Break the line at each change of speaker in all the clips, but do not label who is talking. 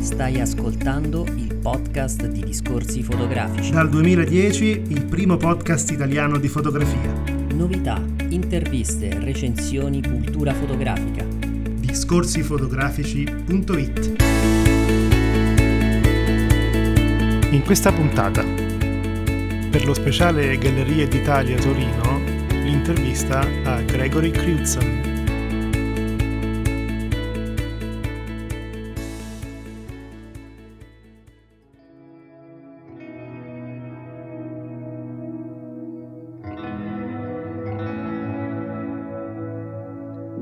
Stai ascoltando il podcast di Discorsi Fotografici.
Dal 2010 il primo podcast italiano di fotografia.
Novità, interviste, recensioni, cultura fotografica.
Discorsifotografici.it In questa puntata, per lo speciale Gallerie d'Italia Torino, l'intervista a Gregory Crewdson.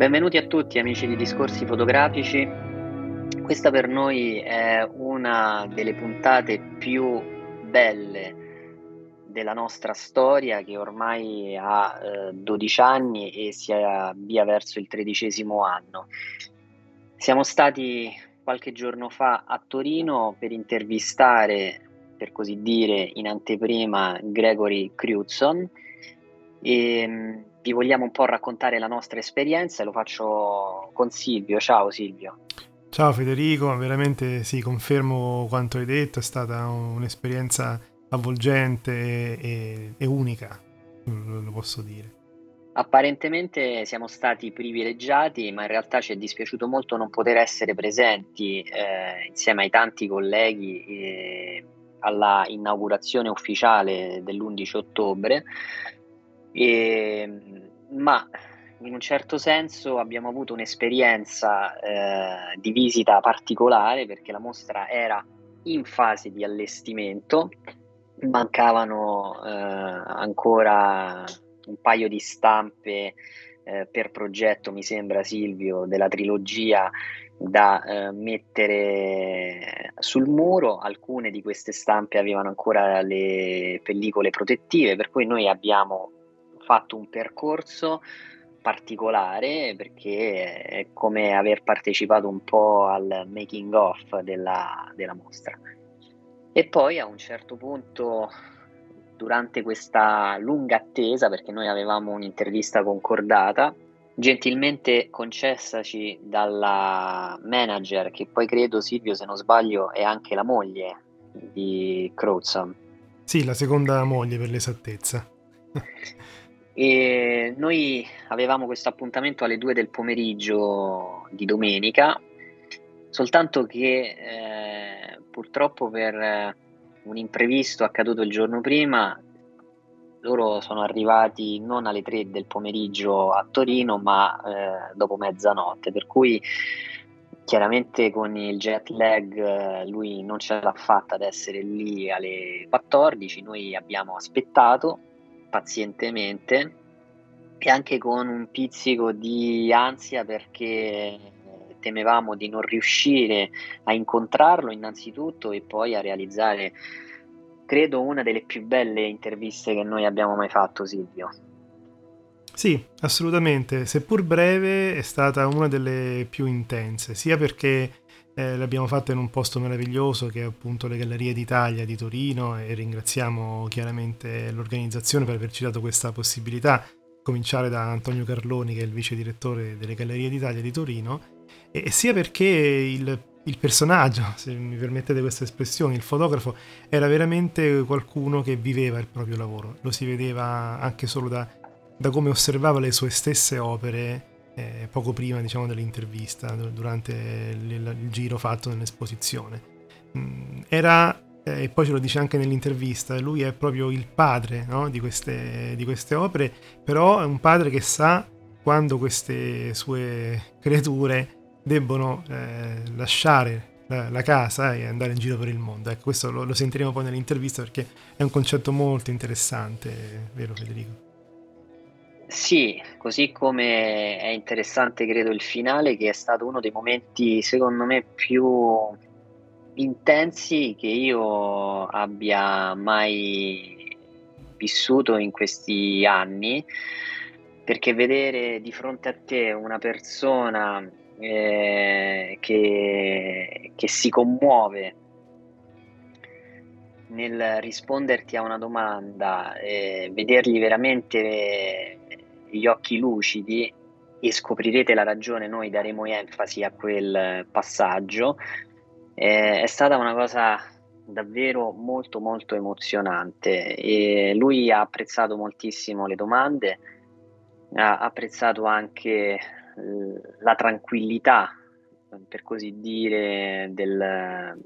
Benvenuti a tutti amici di Discorsi Fotografici. Questa per noi è una delle puntate più belle della nostra storia che ormai ha eh, 12 anni e si avvia verso il tredicesimo anno. Siamo stati qualche giorno fa a Torino per intervistare, per così dire, in anteprima Gregory Crewdson e vi vogliamo un po' raccontare la nostra esperienza e lo faccio con Silvio. Ciao Silvio.
Ciao Federico, veramente sì, confermo quanto hai detto, è stata un'esperienza avvolgente e, e unica, lo posso dire.
Apparentemente siamo stati privilegiati, ma in realtà ci è dispiaciuto molto non poter essere presenti eh, insieme ai tanti colleghi eh, alla inaugurazione ufficiale dell'11 ottobre e, ma in un certo senso abbiamo avuto un'esperienza eh, di visita particolare perché la mostra era in fase di allestimento, mancavano eh, ancora un paio di stampe eh, per progetto, mi sembra Silvio, della trilogia da eh, mettere sul muro. Alcune di queste stampe avevano ancora le pellicole protettive, per cui noi abbiamo fatto un percorso particolare perché è come aver partecipato un po' al making of della, della mostra. E poi a un certo punto, durante questa lunga attesa, perché noi avevamo un'intervista concordata, gentilmente concessaci dalla manager, che poi credo Silvio, se non sbaglio, è anche la moglie di Crowdson.
Sì, la seconda moglie per l'esattezza.
E noi avevamo questo appuntamento alle 2 del pomeriggio di domenica, soltanto che eh, purtroppo per eh, un imprevisto accaduto il giorno prima, loro sono arrivati non alle 3 del pomeriggio a Torino, ma eh, dopo mezzanotte, per cui chiaramente con il jet lag eh, lui non ce l'ha fatta ad essere lì alle 14, noi abbiamo aspettato pazientemente e anche con un pizzico di ansia perché temevamo di non riuscire a incontrarlo innanzitutto e poi a realizzare credo una delle più belle interviste che noi abbiamo mai fatto Silvio.
Sì, assolutamente, seppur breve è stata una delle più intense, sia perché eh, l'abbiamo fatta in un posto meraviglioso che è appunto le Gallerie d'Italia di Torino e ringraziamo chiaramente l'organizzazione per averci dato questa possibilità, cominciare da Antonio Carloni che è il vice direttore delle Gallerie d'Italia di Torino, e sia perché il, il personaggio, se mi permettete questa espressione, il fotografo, era veramente qualcuno che viveva il proprio lavoro, lo si vedeva anche solo da, da come osservava le sue stesse opere eh, poco prima diciamo, dell'intervista, durante il, giro fatto nell'esposizione. Mm, era, eh, e poi ce lo dice anche nell'intervista, lui è proprio il padre no, di, queste, di queste opere, però è un padre che sa quando queste sue creature debbono eh, lasciare la, la, casa e andare in giro per il mondo. Ecco, questo lo, lo, sentiremo poi nell'intervista perché è un concetto molto interessante, vero Federico?
Sì, così come è interessante credo il finale che è stato uno dei momenti secondo me più intensi che io abbia mai vissuto in questi anni. Perché vedere di fronte a te una persona eh, che, che si commuove nel risponderti a una domanda, eh, vedergli veramente gli occhi lucidi e scoprirete la ragione, noi daremo enfasi a quel passaggio. Eh, è stata una cosa davvero molto molto emozionante e lui ha apprezzato moltissimo le domande, ha apprezzato anche la tranquillità, per così dire, del,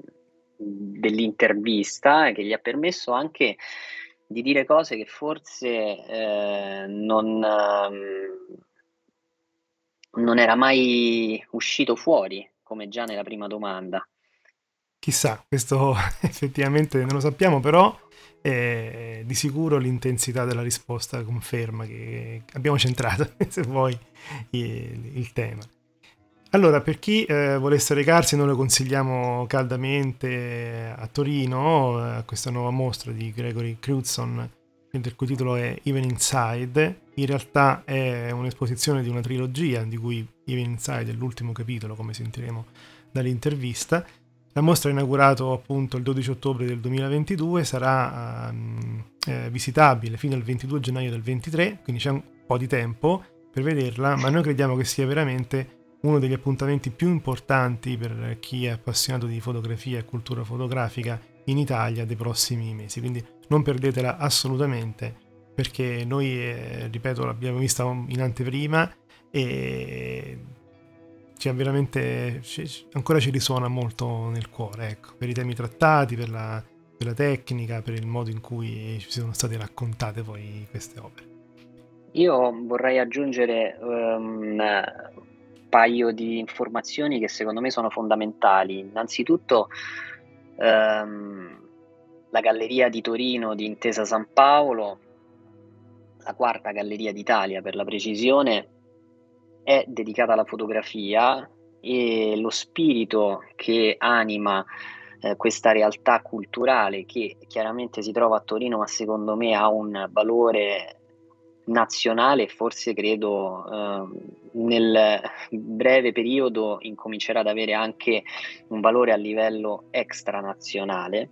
dell'intervista che gli ha permesso anche di dire cose che forse eh, non, eh, non era mai uscito fuori, come già nella prima domanda.
Chissà, questo effettivamente non lo sappiamo, però eh, di sicuro l'intensità della risposta conferma che abbiamo centrato, se vuoi, il, il tema. Allora, per chi eh, volesse recarsi, noi lo consigliamo caldamente a Torino, a questa nuova mostra di Gregory Crewdson, il cui titolo è Even Inside. In realtà è un'esposizione di una trilogia, di cui Even Inside è l'ultimo capitolo, come sentiremo dall'intervista. La mostra è inaugurata appunto il 12 ottobre del 2022, sarà um, eh, visitabile fino al 22 gennaio del 2023, quindi c'è un po' di tempo per vederla, ma noi crediamo che sia veramente uno degli appuntamenti più importanti per chi è appassionato di fotografia e cultura fotografica in Italia dei prossimi mesi. Quindi non perdetela assolutamente perché noi, eh, ripeto, l'abbiamo vista in anteprima e ci veramente, ancora ci risuona molto nel cuore, ecco, per i temi trattati, per la, per la tecnica, per il modo in cui ci sono state raccontate poi queste opere.
Io vorrei aggiungere um, paio di informazioni che secondo me sono fondamentali. Innanzitutto ehm, la Galleria di Torino di Intesa San Paolo, la quarta galleria d'Italia per la precisione, è dedicata alla fotografia e lo spirito che anima eh, questa realtà culturale che chiaramente si trova a Torino ma secondo me ha un valore nazionale forse credo eh, nel breve periodo incomincerà ad avere anche un valore a livello extranazionale,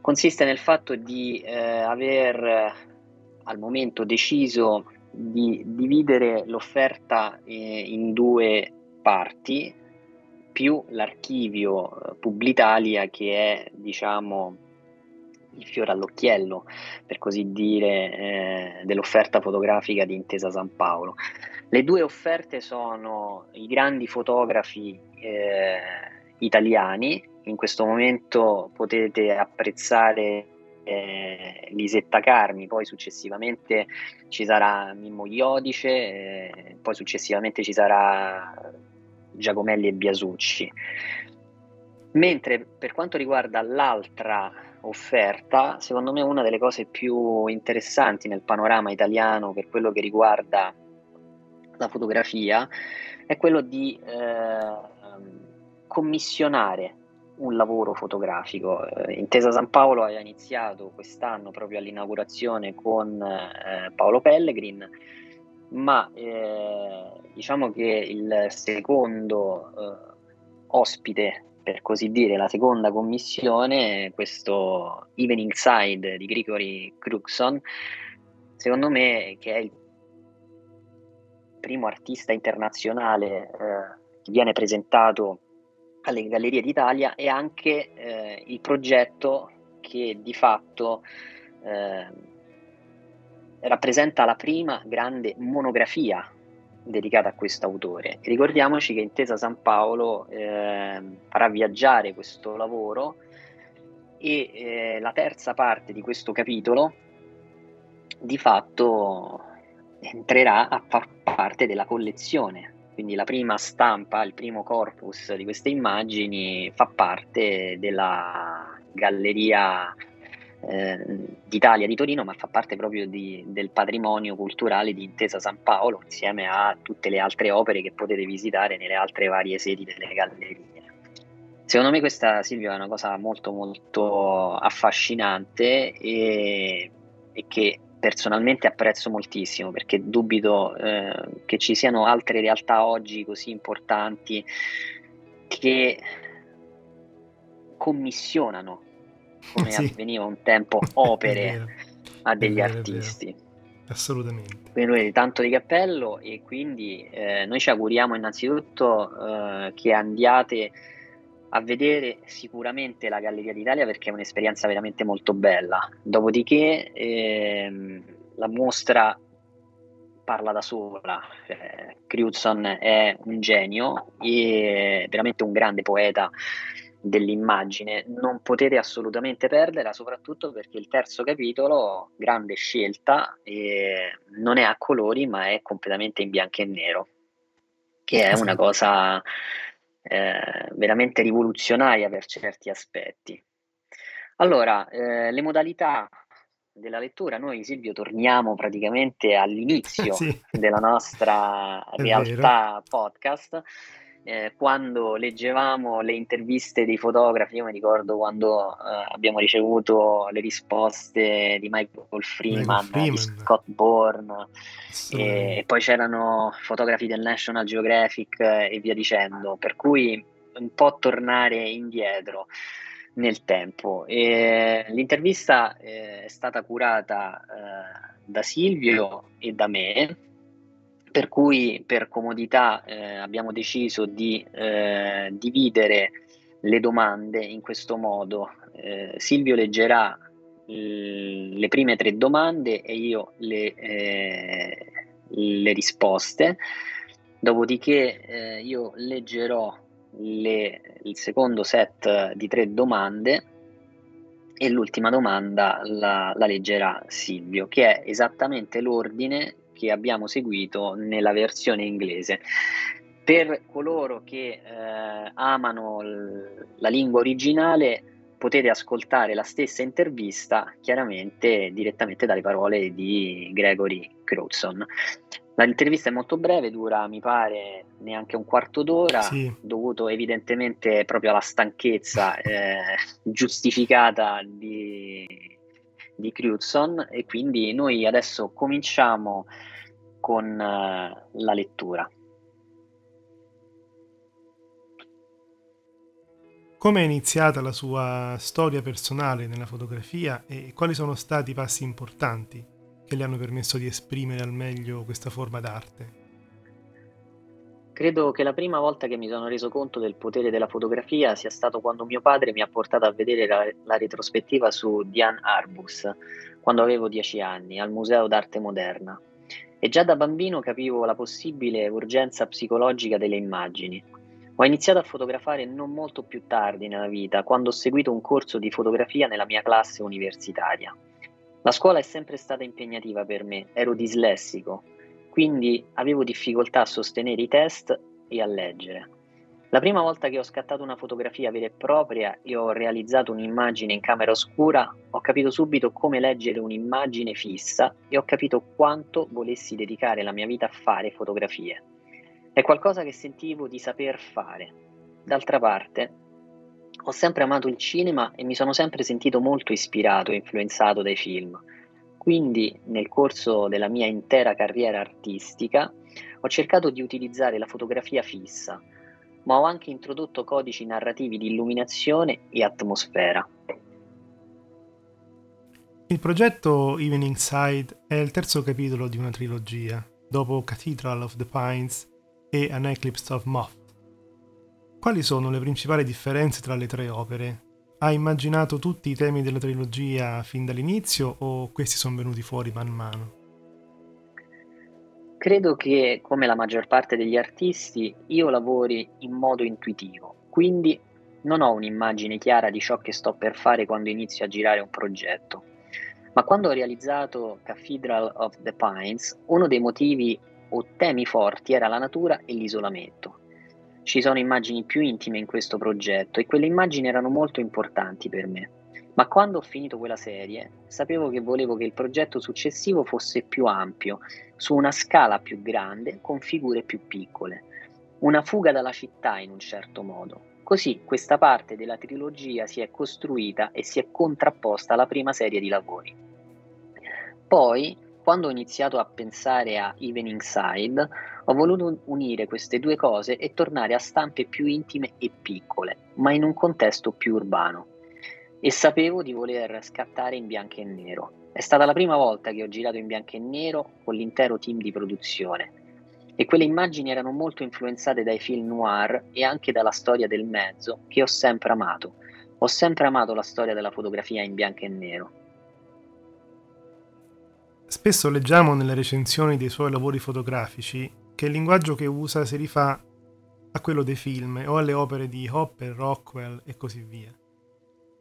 consiste nel fatto di eh, aver al momento deciso di dividere l'offerta eh, in due parti, più l'archivio eh, Publitalia che è diciamo il fiore all'occhiello, per così dire, eh, dell'offerta fotografica di Intesa San Paolo. Le due offerte sono i grandi fotografi eh, italiani, in questo momento potete apprezzare eh, Lisetta Carmi, poi successivamente ci sarà Mimmo Iodice, eh, poi successivamente ci sarà Giacomelli e Biasucci. Mentre per quanto riguarda l'altra offerta, secondo me una delle cose più interessanti nel panorama italiano per quello che riguarda la fotografia è quello di eh, commissionare un lavoro fotografico. Eh, Intesa San Paolo ha iniziato quest'anno proprio all'inaugurazione con eh, Paolo Pellegrin, ma eh, diciamo che il secondo eh, ospite per così dire, la seconda commissione, questo Evening Side di Gregory Crookston, secondo me che è il primo artista internazionale eh, che viene presentato alle Gallerie d'Italia è anche eh, il progetto che di fatto eh, rappresenta la prima grande monografia dedicata a questo autore. Ricordiamoci che Intesa San Paolo eh, farà viaggiare questo lavoro e eh, la terza parte di questo capitolo di fatto entrerà a far parte della collezione. Quindi la prima stampa, il primo corpus di queste immagini fa parte della galleria eh, d'Italia, di Torino, ma fa parte proprio di, del patrimonio culturale di Intesa San Paolo, insieme a tutte le altre opere che potete visitare nelle altre varie sedi delle gallerie. Secondo me questa Silvia è una cosa molto molto affascinante e, e che personalmente apprezzo moltissimo perché dubito eh, che ci siano altre realtà oggi così importanti che commissionano come sì. avveniva un tempo, opere a degli vero, artisti.
assolutamente.
Quindi noi tanto di cappello e quindi eh, noi ci auguriamo innanzitutto eh, che andiate a vedere sicuramente la Galleria d'Italia perché è un'esperienza veramente molto bella. Dopodiché ehm, la mostra parla da sola. Eh, Crewdson è un genio e veramente un grande poeta dell'immagine. Non potete assolutamente perderla, soprattutto perché il terzo capitolo, grande scelta, non è a colori ma è completamente in bianco e nero, che è una cosa eh, veramente rivoluzionaria per certi aspetti. Allora, eh, le modalità della lettura, noi Silvio torniamo praticamente all'inizio sì. della nostra realtà podcast eh, quando leggevamo le interviste dei fotografi, io mi ricordo quando eh, abbiamo ricevuto le risposte di Michael Freeman, Freeman. di Scott Bourne, e, e, poi c'erano fotografi del National Geographic e via dicendo, per cui un po' tornare indietro nel tempo. E l'intervista eh, è stata curata eh, da Silvio e da me per cui per comodità eh, abbiamo deciso di eh, dividere le domande in questo modo. Eh, Silvio leggerà le prime tre domande e io le, eh, le risposte, dopodiché eh, io leggerò le, il secondo set di tre domande e l'ultima domanda la, la leggerà Silvio, che è esattamente l'ordine che abbiamo seguito nella versione inglese. Per coloro che eh, amano l- la lingua originale potete ascoltare la stessa intervista chiaramente direttamente dalle parole di Gregory Crowdson. L'intervista è molto breve, dura mi pare neanche un quarto d'ora, sì. dovuto evidentemente proprio alla stanchezza eh, giustificata di, di Crewdson e quindi noi adesso cominciamo con uh, la lettura.
Come è iniziata la sua storia personale nella fotografia e quali sono stati i passi importanti che le hanno permesso di esprimere al meglio questa forma d'arte?
Credo che la prima volta che mi sono reso conto del potere della fotografia sia stato quando mio padre mi ha portato a vedere la, la retrospettiva su Diane Arbus, quando avevo dieci anni, al Museo d'Arte Moderna. E già da bambino capivo la possibile urgenza psicologica delle immagini. Ho iniziato a fotografare non molto più tardi nella vita, quando ho seguito un corso di fotografia nella mia classe universitaria. La scuola è sempre stata impegnativa per me, ero dislessico, quindi avevo difficoltà a sostenere i test e a leggere. La prima volta che ho scattato una fotografia vera e propria e ho realizzato un'immagine in camera oscura, ho capito subito come leggere un'immagine fissa e ho capito quanto volessi dedicare la mia vita a fare fotografie. È qualcosa che sentivo di saper fare. D'altra parte, ho sempre amato il cinema e mi sono sempre sentito molto ispirato e influenzato dai film. Quindi, nel corso della mia intera carriera artistica, ho cercato di utilizzare la fotografia fissa ma ho anche introdotto codici narrativi di illuminazione e atmosfera.
Il progetto Evening Side è il terzo capitolo di una trilogia, dopo Cathedral of the Pines e An Eclipse of Moth. Quali sono le principali differenze tra le tre opere? Ha immaginato tutti i temi della trilogia fin dall'inizio o questi sono venuti fuori man mano?
Credo che, come la maggior parte degli artisti, io lavori in modo intuitivo, quindi non ho un'immagine chiara di ciò che sto per fare quando inizio a girare un progetto. Ma quando ho realizzato Cathedral of the Pines, uno dei motivi o temi forti era la natura e l'isolamento. Ci sono immagini più intime in questo progetto e quelle immagini erano molto importanti per me. Ma quando ho finito quella serie, sapevo che volevo che il progetto successivo fosse più ampio, su una scala più grande, con figure più piccole. Una fuga dalla città in un certo modo. Così questa parte della trilogia si è costruita e si è contrapposta alla prima serie di lavori. Poi, quando ho iniziato a pensare a Evening Side, ho voluto unire queste due cose e tornare a stampe più intime e piccole, ma in un contesto più urbano e sapevo di voler scattare in bianco e nero. È stata la prima volta che ho girato in bianco e nero con l'intero team di produzione e quelle immagini erano molto influenzate dai film noir e anche dalla storia del mezzo che ho sempre amato. Ho sempre amato la storia della fotografia in bianco e nero.
Spesso leggiamo nelle recensioni dei suoi lavori fotografici che il linguaggio che usa si rifà a quello dei film o alle opere di Hopper, Rockwell e così via.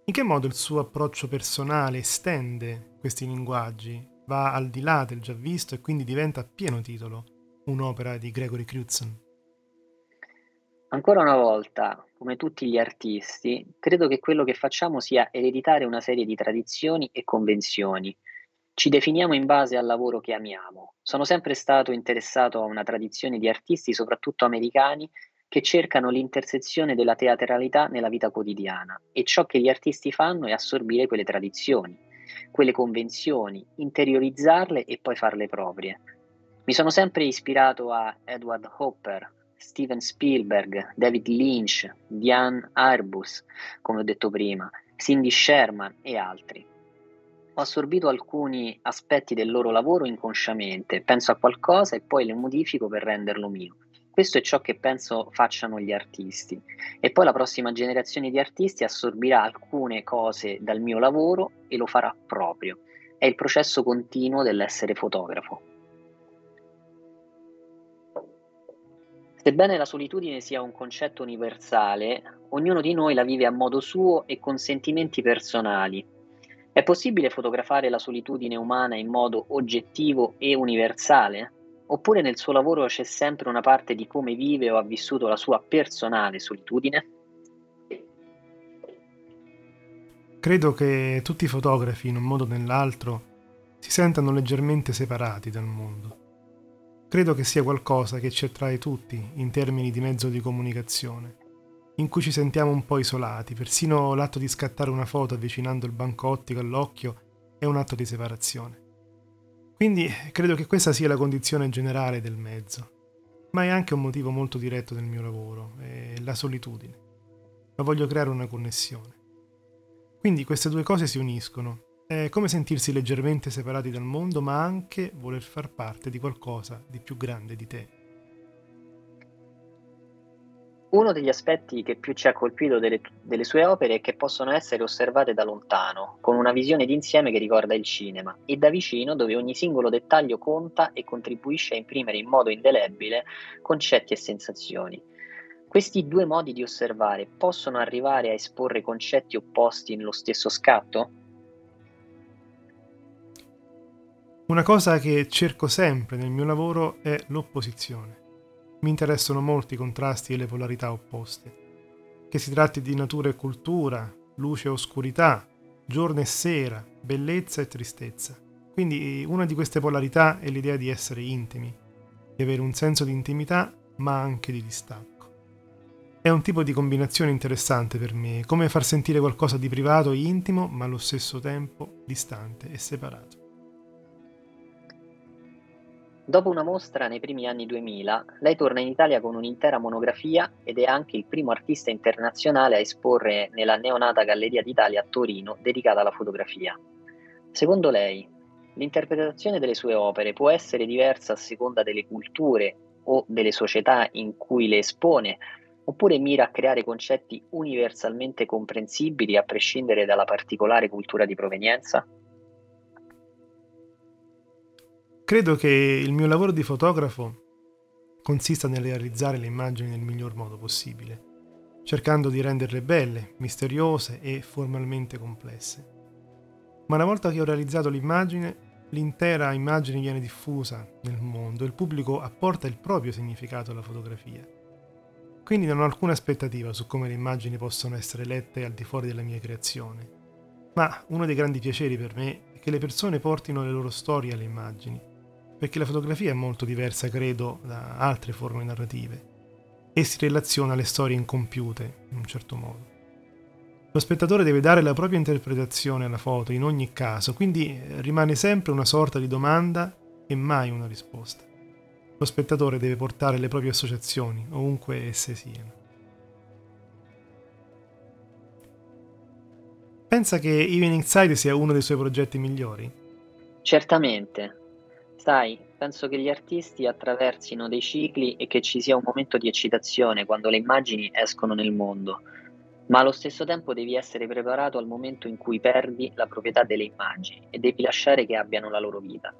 In che modo il suo approccio personale estende questi linguaggi, va al di là del già visto e quindi diventa a pieno titolo un'opera di Gregory Crutzen?
Ancora una volta, come tutti gli artisti, credo che quello che facciamo sia ereditare una serie di tradizioni e convenzioni. Ci definiamo in base al lavoro che amiamo. Sono sempre stato interessato a una tradizione di artisti, soprattutto americani, che cercano l'intersezione della teatralità nella vita quotidiana e ciò che gli artisti fanno è assorbire quelle tradizioni, quelle convenzioni, interiorizzarle e poi farle proprie. Mi sono sempre ispirato a Edward Hopper, Steven Spielberg, David Lynch, Diane Arbus, come ho detto prima, Cindy Sherman e altri. Assorbito alcuni aspetti del loro lavoro inconsciamente, penso a qualcosa e poi le modifico per renderlo mio. Questo è ciò che penso facciano gli artisti e poi la prossima generazione di artisti assorbirà alcune cose dal mio lavoro e lo farà proprio. È il processo continuo dell'essere fotografo. Sebbene la solitudine sia un concetto universale, ognuno di noi la vive a modo suo e con sentimenti personali. È possibile fotografare la solitudine umana in modo oggettivo e universale? Oppure nel suo lavoro c'è sempre una parte di come vive o ha vissuto la sua personale solitudine?
Credo che tutti i fotografi, in un modo o nell'altro, si sentano leggermente separati dal mondo. Credo che sia qualcosa che ci attrae tutti in termini di mezzo di comunicazione, in cui ci sentiamo un po' isolati, persino l'atto di scattare una foto avvicinando il banco ottico all'occhio è un atto di separazione. Quindi credo che questa sia la condizione generale del mezzo, ma è anche un motivo molto diretto del mio lavoro, è la solitudine. Ma voglio creare una connessione. Quindi queste due cose si uniscono. È come sentirsi leggermente separati dal mondo, ma anche voler far parte di qualcosa di più grande di te.
Uno degli aspetti che più ci ha colpito delle, delle, sue opere è che possono essere osservate da lontano, con una visione d'insieme che ricorda il cinema, e da vicino dove ogni singolo dettaglio conta e contribuisce a imprimere in modo indelebile concetti e sensazioni. Questi due modi di osservare possono arrivare a esporre concetti opposti nello stesso scatto?
Una cosa che cerco sempre nel mio lavoro è l'opposizione. Mi interessano molto i contrasti e le polarità opposte. Che si tratti di natura e cultura, luce e oscurità, giorno e sera, bellezza e tristezza. Quindi una di queste polarità è l'idea di essere intimi, di avere un senso di intimità ma anche di distacco. È un tipo di combinazione interessante per me, come far sentire qualcosa di privato e intimo ma allo stesso tempo distante e separato.
Dopo una mostra nei primi anni 2000, lei torna in Italia con un'intera monografia ed è anche il primo artista internazionale a esporre nella neonata Galleria d'Italia a Torino dedicata alla fotografia. Secondo lei, l'interpretazione delle sue opere può essere diversa a seconda delle culture o delle società in cui le espone, oppure mira a creare concetti universalmente comprensibili a prescindere dalla particolare cultura di provenienza?
Credo che il mio lavoro di fotografo consista nel realizzare le immagini nel miglior modo possibile, cercando di renderle belle, misteriose e formalmente complesse. Ma una volta che ho realizzato l'immagine, l'intera immagine viene diffusa nel mondo e il pubblico apporta il proprio significato alla fotografia. Quindi non ho alcuna aspettativa su come le immagini possono essere lette al di fuori della mia creazione. Ma uno dei grandi piaceri per me è che le persone portino le loro storie alle immagini perché la fotografia è molto diversa, credo, da altre forme narrative e si relaziona alle storie incompiute, in un certo modo. Lo spettatore deve dare la propria interpretazione alla foto in ogni caso, quindi eh, rimane sempre una sorta di domanda e mai una risposta. Lo spettatore deve portare le proprie associazioni, ovunque esse siano. Pensa che Evening Side sia uno dei suoi progetti migliori?
Certamente. Sai, penso che gli artisti attraversino dei cicli e che ci sia un momento di eccitazione quando le immagini escono nel mondo, ma allo stesso tempo devi essere preparato al momento in cui perdi la proprietà delle immagini e devi lasciare che abbiano la loro vita.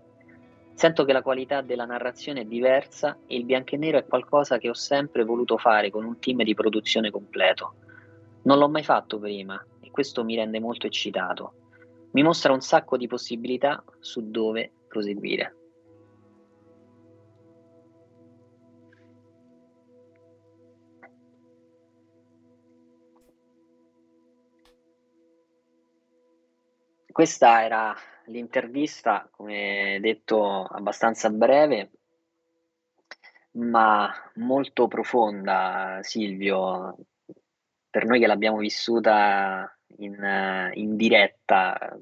Sento che la qualità della narrazione è diversa e il bianco e nero è qualcosa che ho sempre voluto fare con un team di produzione completo. Non l'ho mai fatto prima e questo mi rende molto eccitato. Mi mostra un sacco di possibilità su dove proseguire. Questa era l'intervista, come detto, abbastanza breve, ma molto profonda, Silvio, per noi che l'abbiamo vissuta in, in diretta.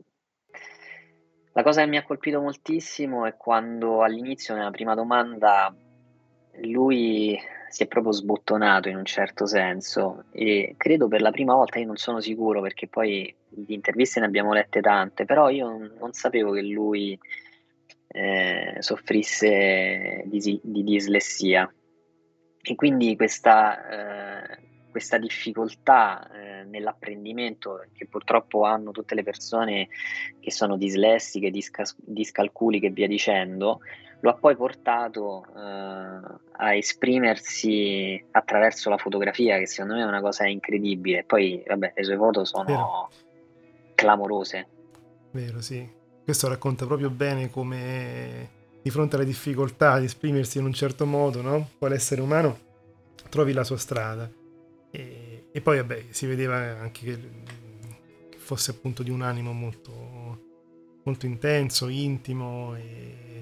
La cosa che mi ha colpito moltissimo è quando all'inizio, nella prima domanda, lui si è proprio sbottonato in un certo senso e credo per la prima volta, io non sono sicuro perché poi di interviste ne abbiamo lette tante, però io non sapevo che lui eh, soffrisse di, di, dislessia. E quindi questa, eh, questa difficoltà eh, nell'apprendimento che purtroppo hanno tutte le persone che sono dislessiche, disca- discalculiche e via dicendo, lo ha poi portato eh, a esprimersi attraverso la fotografia, che secondo me è una cosa incredibile. Poi, vabbè, le sue foto sono Vero. clamorose.
Vero, sì. Questo racconta proprio bene come di fronte alle difficoltà di esprimersi in un certo modo, no? Quale essere umano trovi la sua strada. E, e poi, vabbè, si vedeva anche che, che fosse appunto di un animo molto, molto intenso, intimo e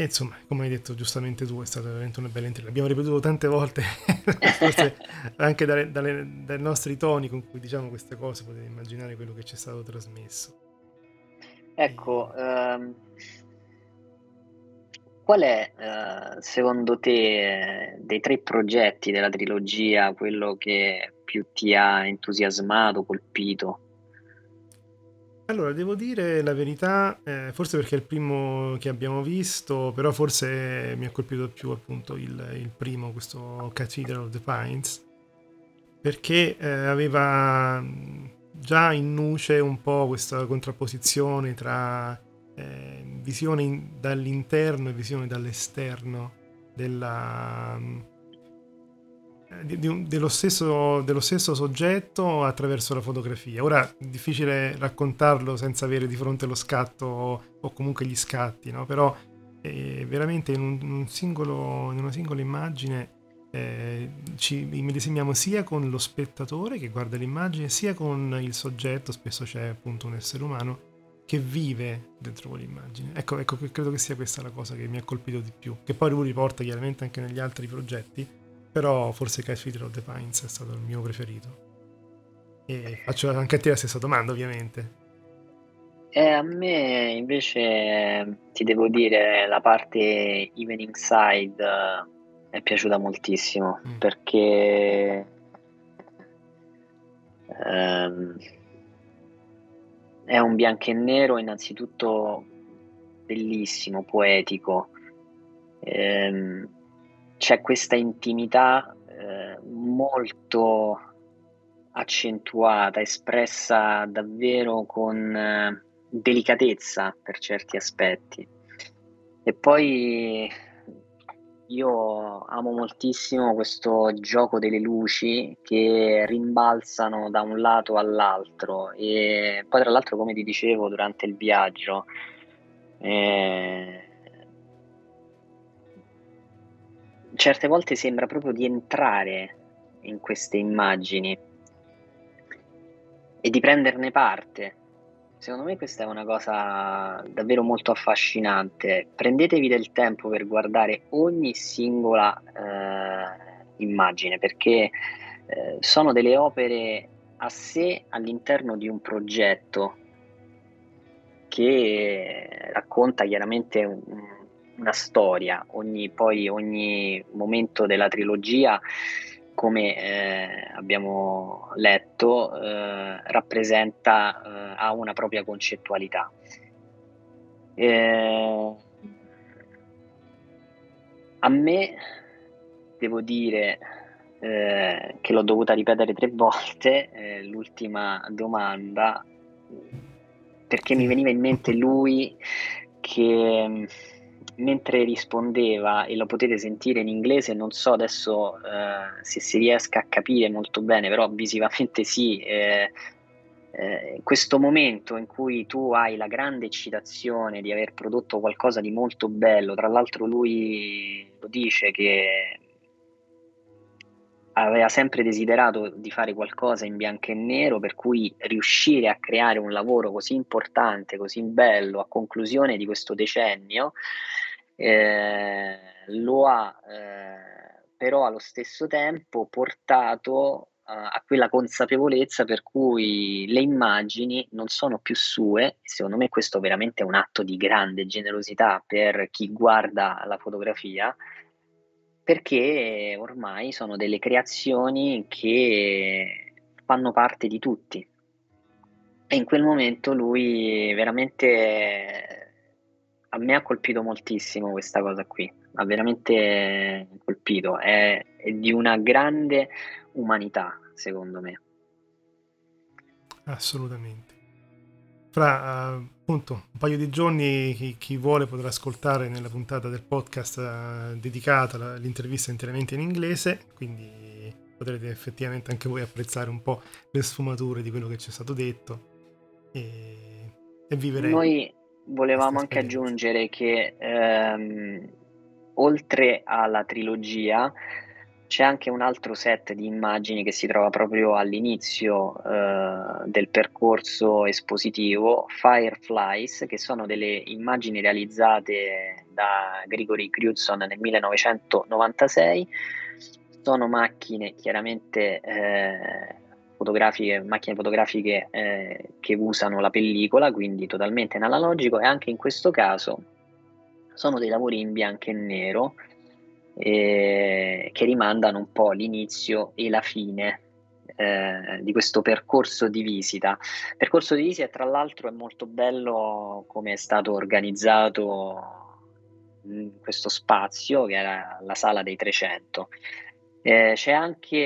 e insomma, come hai detto giustamente tu, è stata veramente una bella intervista. L'abbiamo ripetuto tante volte, forse anche dalle, dalle, dai nostri toni con cui diciamo queste cose potete immaginare quello che ci è stato trasmesso.
Ecco, ehm, qual è eh, secondo te dei tre progetti della trilogia quello che più ti ha entusiasmato, colpito?
Allora, devo dire la verità, eh, forse perché è il primo che abbiamo visto, però forse mi ha colpito più appunto il, il primo, questo Cathedral of the Pines, perché eh, aveva già in nuce un po' questa contrapposizione tra eh, visione in, dall'interno e visione dall'esterno della, di, di, dello, stesso, dello, stesso, soggetto attraverso la fotografia. Ora è difficile raccontarlo senza avere di fronte lo scatto o, comunque gli scatti, no? però eh, veramente in, un, un singolo, in, una singola immagine eh, ci immedesimiamo sia con lo spettatore che guarda l'immagine, sia con il soggetto, spesso c'è appunto un essere umano che vive dentro quell'immagine. Ecco, ecco, credo che sia questa la cosa che mi ha colpito di più, che poi lui riporta chiaramente anche negli altri progetti, però forse Cathedral of the Pines è stato il mio preferito. E faccio anche a te la stessa domanda, ovviamente.
Eh, a me invece ti devo dire la parte Evening Side eh, è piaciuta moltissimo mm. perché ehm, è un bianco e nero innanzitutto bellissimo, poetico. Ehm, c'è questa intimità eh, molto accentuata, espressa davvero con eh, delicatezza per certi aspetti. E poi io amo moltissimo questo gioco delle luci che rimbalzano da un lato all'altro e poi tra l'altro come ti dicevo durante il viaggio eh, certe volte sembra proprio di entrare in queste immagini e di prenderne parte. Secondo me questa è una cosa davvero molto affascinante. Prendetevi del tempo per guardare ogni singola eh, immagine perché eh, sono delle opere a sé all'interno di un progetto che racconta chiaramente un, una storia, ogni, poi ogni momento della trilogia, come eh, abbiamo letto, eh, rappresenta, eh, ha una propria concettualità. Eh, a me devo dire eh, che l'ho dovuta ripetere tre volte, eh, l'ultima domanda, perché mi veniva in mente lui che mentre rispondeva, e lo potete sentire in inglese, non so adesso eh, se si riesca a capire molto bene, però visivamente sì, eh, eh, questo momento in cui tu hai la grande eccitazione di aver prodotto qualcosa di molto bello, tra l'altro lui lo dice che aveva sempre desiderato di fare qualcosa in bianco e nero, per cui riuscire a creare un lavoro così importante, così bello a conclusione di questo decennio, eh, lo ha eh, però allo stesso tempo portato a quella consapevolezza per cui le immagini non sono più sue, secondo me questo veramente è un atto di grande generosità per chi guarda la fotografia, perché ormai sono delle creazioni che fanno parte di tutti. E in quel momento lui veramente a me ha colpito moltissimo questa cosa qui, ha veramente colpito, è, è di una grande umanità, secondo me.
Assolutamente. Fra uh, appunto un paio di giorni chi, chi, vuole potrà ascoltare nella puntata del podcast uh, dedicata all'intervista interamente in inglese, quindi potrete effettivamente anche voi apprezzare un po' le sfumature di quello che ci è stato detto e, e vivere.
Noi volevamo anche aggiungere che ehm, oltre alla trilogia c'è anche un altro set di immagini che si trova proprio all'inizio eh, del percorso espositivo, Fireflies, che sono delle immagini realizzate da Grigori Knudson nel 1996. Sono macchine chiaramente eh, fotografiche, macchine fotografiche eh, che usano la pellicola, quindi totalmente in analogico, e anche in questo caso sono dei lavori in bianco e nero eh, che rimandano un po' l'inizio e la fine eh, di questo percorso di visita. Percorso di visita, tra l'altro, è molto bello come è stato organizzato in questo spazio che era la sala dei 300. Eh, c'è anche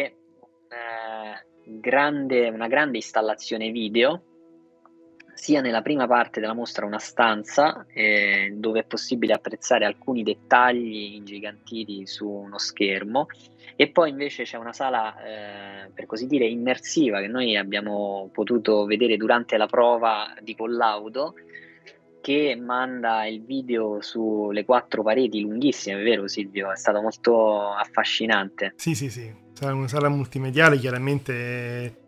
eh, grande, una grande installazione video sia nella prima parte della mostra una stanza eh, dove è possibile apprezzare alcuni dettagli ingigantiti su uno schermo e poi invece c'è una sala eh, per così dire immersiva che noi abbiamo potuto vedere durante la prova di collaudo che manda il video sulle quattro pareti lunghissime, è vero Silvio? È stato molto affascinante.
Sì, sì, sì, sarà una sala multimediale chiaramente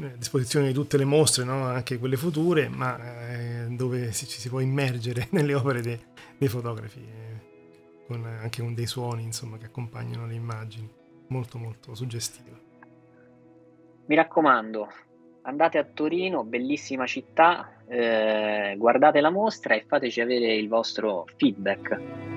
a disposizione di tutte le mostre, no? anche quelle future, ma eh, dove ci si può immergere nelle opere de, dei fotografi, eh, con, anche con dei suoni insomma, che accompagnano le immagini, molto molto suggestiva.
Mi raccomando, andate a Torino, bellissima città, eh, guardate la mostra e fateci avere il vostro feedback.